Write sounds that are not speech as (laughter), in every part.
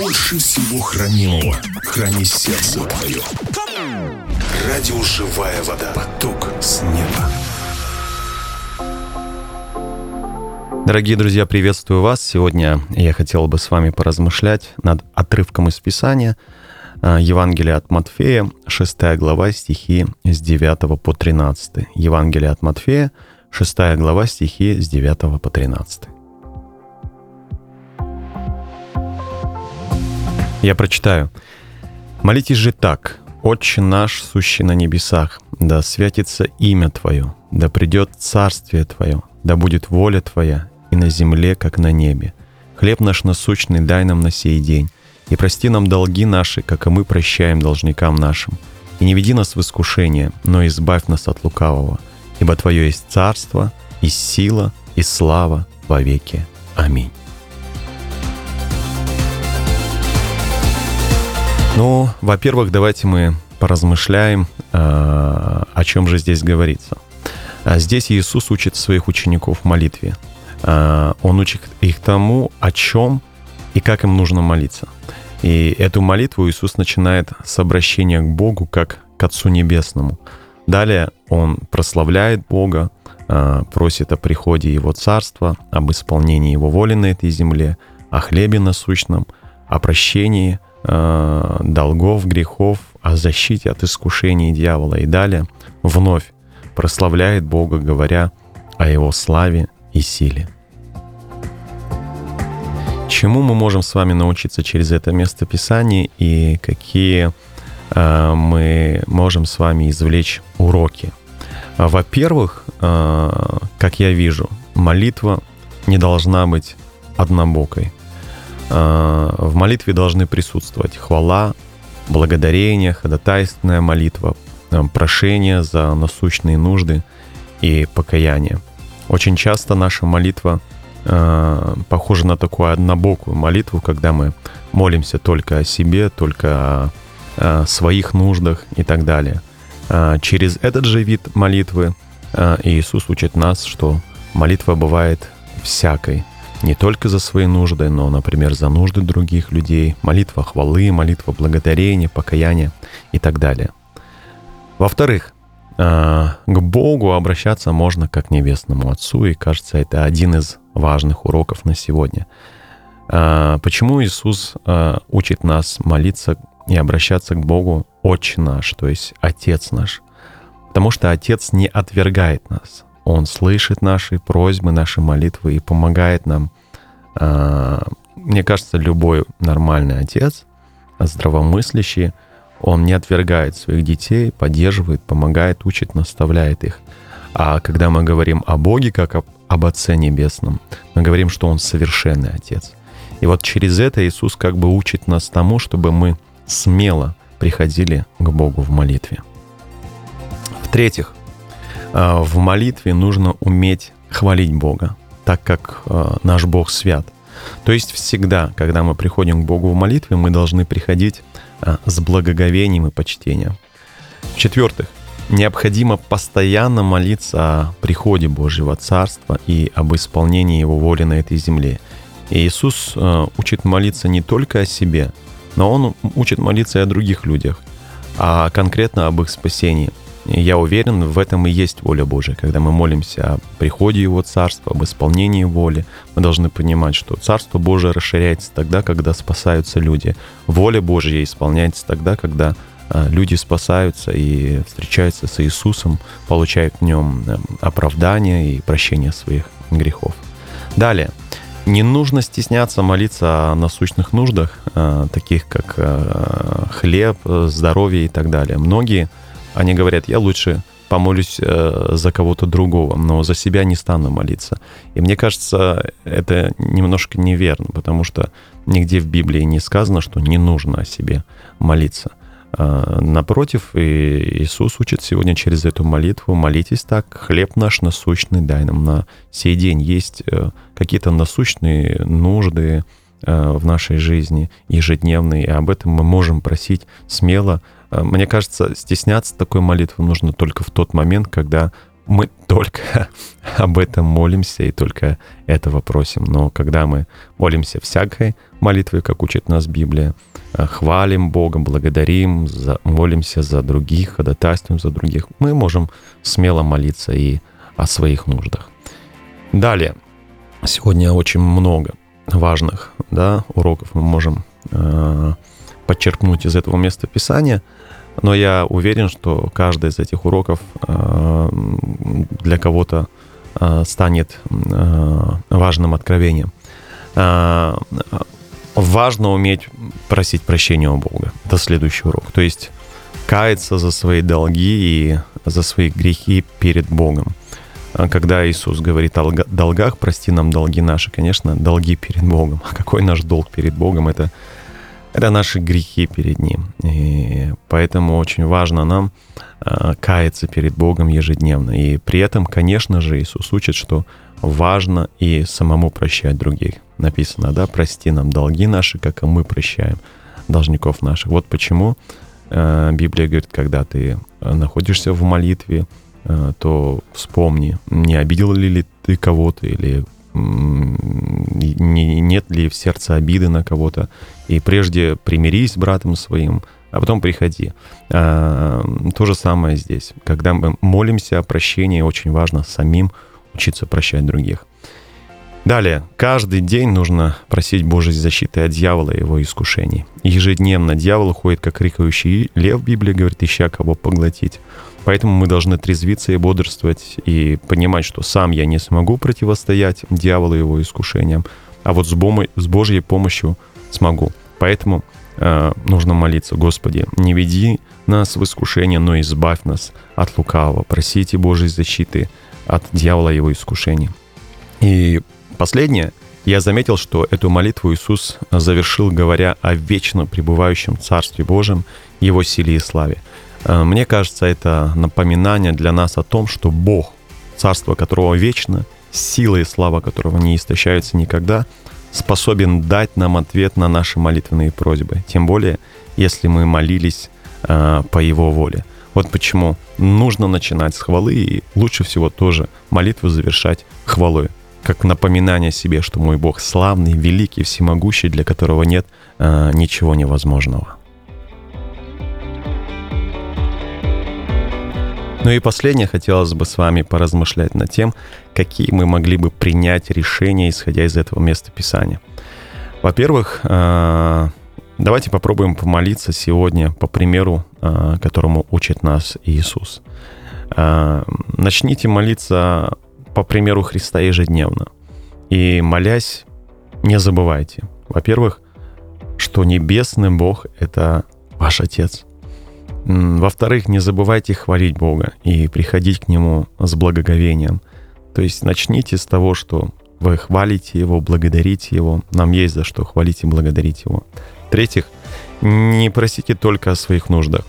Больше всего хранимого храни сердце твое. Радио «Живая вода». Поток с неба. Дорогие друзья, приветствую вас. Сегодня я хотел бы с вами поразмышлять над отрывком из Писания а, Евангелия от Матфея, 6 глава, стихи с 9 по 13. Евангелие от Матфея, 6 глава, стихи с 9 по 13. Я прочитаю. «Молитесь же так, Отче наш, сущий на небесах, да святится имя Твое, да придет царствие Твое, да будет воля Твоя и на земле, как на небе. Хлеб наш насущный дай нам на сей день, и прости нам долги наши, как и мы прощаем должникам нашим. И не веди нас в искушение, но избавь нас от лукавого, ибо Твое есть царство, и сила, и слава во веки. Аминь. Ну, во-первых, давайте мы поразмышляем, а, о чем же здесь говорится. А здесь Иисус учит своих учеников молитве. А, он учит их тому, о чем и как им нужно молиться. И эту молитву Иисус начинает с обращения к Богу как к Отцу Небесному. Далее он прославляет Бога, просит о приходе Его Царства, об исполнении Его воли на этой земле, о хлебе насущном, о прощении – Э, долгов, грехов, о защите от искушений дьявола и далее вновь прославляет Бога, говоря о Его славе и силе. Чему мы можем с вами научиться через это место Писания и какие э, мы можем с вами извлечь уроки? Во-первых, э, как я вижу, молитва не должна быть однобокой. Э, в молитве должны присутствовать хвала, благодарение, ходатайственная молитва, э, прошение за насущные нужды и покаяние. Очень часто наша молитва э, похожа на такую однобокую молитву, когда мы молимся только о себе, только о своих нуждах и так далее. Через этот же вид молитвы Иисус учит нас, что молитва бывает всякой не только за свои нужды, но, например, за нужды других людей, молитва хвалы, молитва благодарения, покаяния и так далее. Во-вторых, а, к Богу обращаться можно как к Небесному Отцу, и кажется, это один из важных уроков на сегодня. А, почему Иисус а, учит нас молиться и обращаться к Богу Отче наш, то есть Отец наш? Потому что Отец не отвергает нас. Он слышит наши просьбы, наши молитвы и помогает нам. А, мне кажется, любой нормальный отец, здравомыслящий, он не отвергает своих детей, поддерживает, помогает, учит, наставляет их. А когда мы говорим о Боге как об Отце Небесном, мы говорим, что Он совершенный Отец. И вот через это Иисус как бы учит нас тому, чтобы мы смело приходили к Богу в молитве. В-третьих, в молитве нужно уметь хвалить Бога, так как э, наш Бог свят. То есть всегда, когда мы приходим к Богу в молитве, мы должны приходить э, с благоговением и почтением. В-четвертых, необходимо постоянно молиться о приходе Божьего Царства и об исполнении Его воли на этой земле. И Иисус учит молиться не только о себе, но Он учит молиться и о других людях, а конкретно об их спасении – я уверен, в этом и есть воля Божия. Когда мы молимся о приходе Его Царства, об исполнении воли, мы должны понимать, что Царство Божие расширяется тогда, когда спасаются люди. Воля Божья исполняется тогда, когда а, люди спасаются и встречаются с Иисусом, получают в нем эм, оправдание и прощение своих грехов. Далее. Не нужно стесняться молиться о насущных нуждах, а, таких как а, хлеб, здоровье и так далее. Многие они говорят, я лучше помолюсь э, за кого-то другого, но за себя не стану молиться. И мне кажется, это немножко неверно, потому что нигде в Библии не сказано, что не нужно о себе молиться. Э, напротив, и Иисус учит сегодня через эту молитву, молитесь так, хлеб наш насущный дай нам на сей день. Есть э, какие-то насущные нужды э, в нашей жизни ежедневные, и об этом мы можем просить смело, мне кажется, стесняться такой молитвы нужно только в тот момент, когда мы (laughs) только об этом молимся и только этого просим. Но когда мы молимся всякой молитвой, как учит нас Библия, э, хвалим Бога, благодарим, за, молимся за других, ходатайствуем за других, мы можем смело молиться и о своих нуждах. Далее. Сегодня очень много важных да, уроков мы можем э, подчеркнуть из этого места Писания – но я уверен, что каждый из этих уроков э, для кого-то э, станет э, важным откровением. Важно уметь просить прощения у Бога. Это следующий урок. То есть каяться за свои долги и за свои грехи перед Богом. Когда Иисус говорит о долгах, прости нам долги наши, конечно, долги перед Богом. А какой наш долг перед Богом? Это это наши грехи перед Ним. И поэтому очень важно нам а, каяться перед Богом ежедневно. И при этом, конечно же, Иисус учит, что важно и самому прощать других. Написано, да, прости нам долги наши, как и мы прощаем должников наших. Вот почему а, Библия говорит, когда ты находишься в молитве, а, то вспомни, не обидел ли ты кого-то или не, нет ли в сердце обиды на кого-то. И прежде примирись с братом своим, а потом приходи. А, то же самое здесь. Когда мы молимся о прощении, очень важно самим учиться прощать других. Далее, каждый день нужно просить Божьей защиты от дьявола и его искушений. Ежедневно дьявол уходит, как крикающий лев, Библия говорит, ища кого поглотить. Поэтому мы должны трезвиться и бодрствовать, и понимать, что сам я не смогу противостоять дьяволу и его искушениям, а вот с, бом- с Божьей помощью смогу. Поэтому э, нужно молиться, Господи, не веди нас в искушение, но избавь нас от лукавого. Просите Божьей защиты от дьявола и его искушений. И последнее, я заметил, что эту молитву Иисус завершил, говоря о вечно пребывающем Царстве Божьем, Его силе и славе. Э, мне кажется, это напоминание для нас о том, что Бог, царство которого вечно, сила и слава которого не истощаются никогда, способен дать нам ответ на наши молитвенные просьбы. Тем более, если мы молились э, по Его воле. Вот почему нужно начинать с хвалы и лучше всего тоже молитву завершать хвалой. Как напоминание себе, что мой Бог славный, великий, всемогущий, для которого нет э, ничего невозможного. Ну и последнее, хотелось бы с вами поразмышлять над тем, какие мы могли бы принять решения, исходя из этого места Писания. Во-первых, э, давайте попробуем помолиться сегодня по примеру, э, которому учит нас Иисус. Э, начните молиться по примеру Христа ежедневно. И молясь, не забывайте, во-первых, что небесный Бог — это ваш Отец — во-вторых, не забывайте хвалить Бога и приходить к Нему с благоговением. То есть начните с того, что вы хвалите Его, благодарите Его. Нам есть за что хвалить и благодарить Его. В-третьих, не просите только о своих нуждах,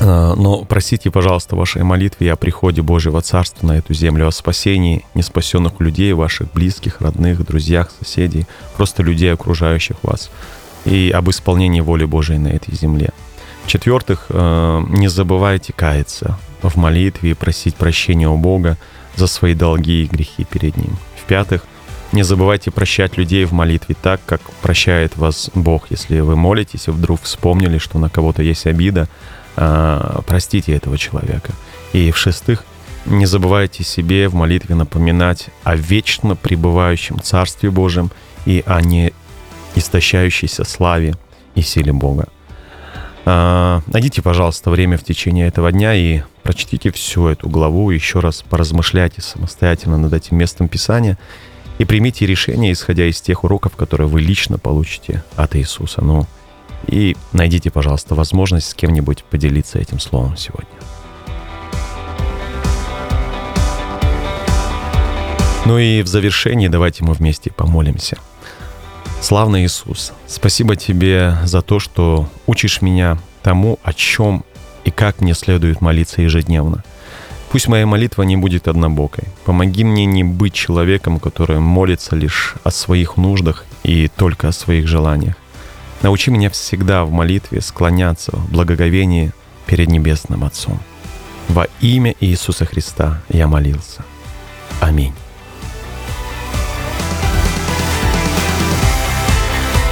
а, но просите, пожалуйста, вашей молитве о приходе Божьего Царства на эту землю, о спасении неспасенных людей, ваших близких, родных, друзьях, соседей, просто людей, окружающих вас, и об исполнении воли Божией на этой земле. В-четвертых, э, не забывайте каяться в молитве и просить прощения у Бога за свои долги и грехи перед Ним. В-пятых, не забывайте прощать людей в молитве так, как прощает вас Бог. Если вы молитесь и вдруг вспомнили, что на кого-то есть обида, э, простите этого человека. И в-шестых, не забывайте себе в молитве напоминать о вечно пребывающем Царстве Божьем и о не истощающейся славе и силе Бога. А, найдите, пожалуйста, время в течение этого дня и прочтите всю эту главу, еще раз поразмышляйте самостоятельно над этим местом Писания и примите решение, исходя из тех уроков, которые вы лично получите от Иисуса. Ну, и найдите, пожалуйста, возможность с кем-нибудь поделиться этим словом сегодня. Ну и в завершении давайте мы вместе помолимся – Славный Иисус, спасибо тебе за то, что учишь меня тому, о чем и как мне следует молиться ежедневно. Пусть моя молитва не будет однобокой. Помоги мне не быть человеком, который молится лишь о своих нуждах и только о своих желаниях. Научи меня всегда в молитве склоняться в благоговении перед Небесным Отцом. Во имя Иисуса Христа я молился. Аминь.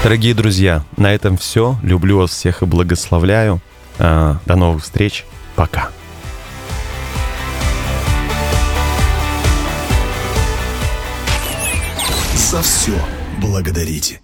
Дорогие друзья, на этом все. Люблю вас всех и благословляю. А, до новых встреч. Пока. За все благодарите.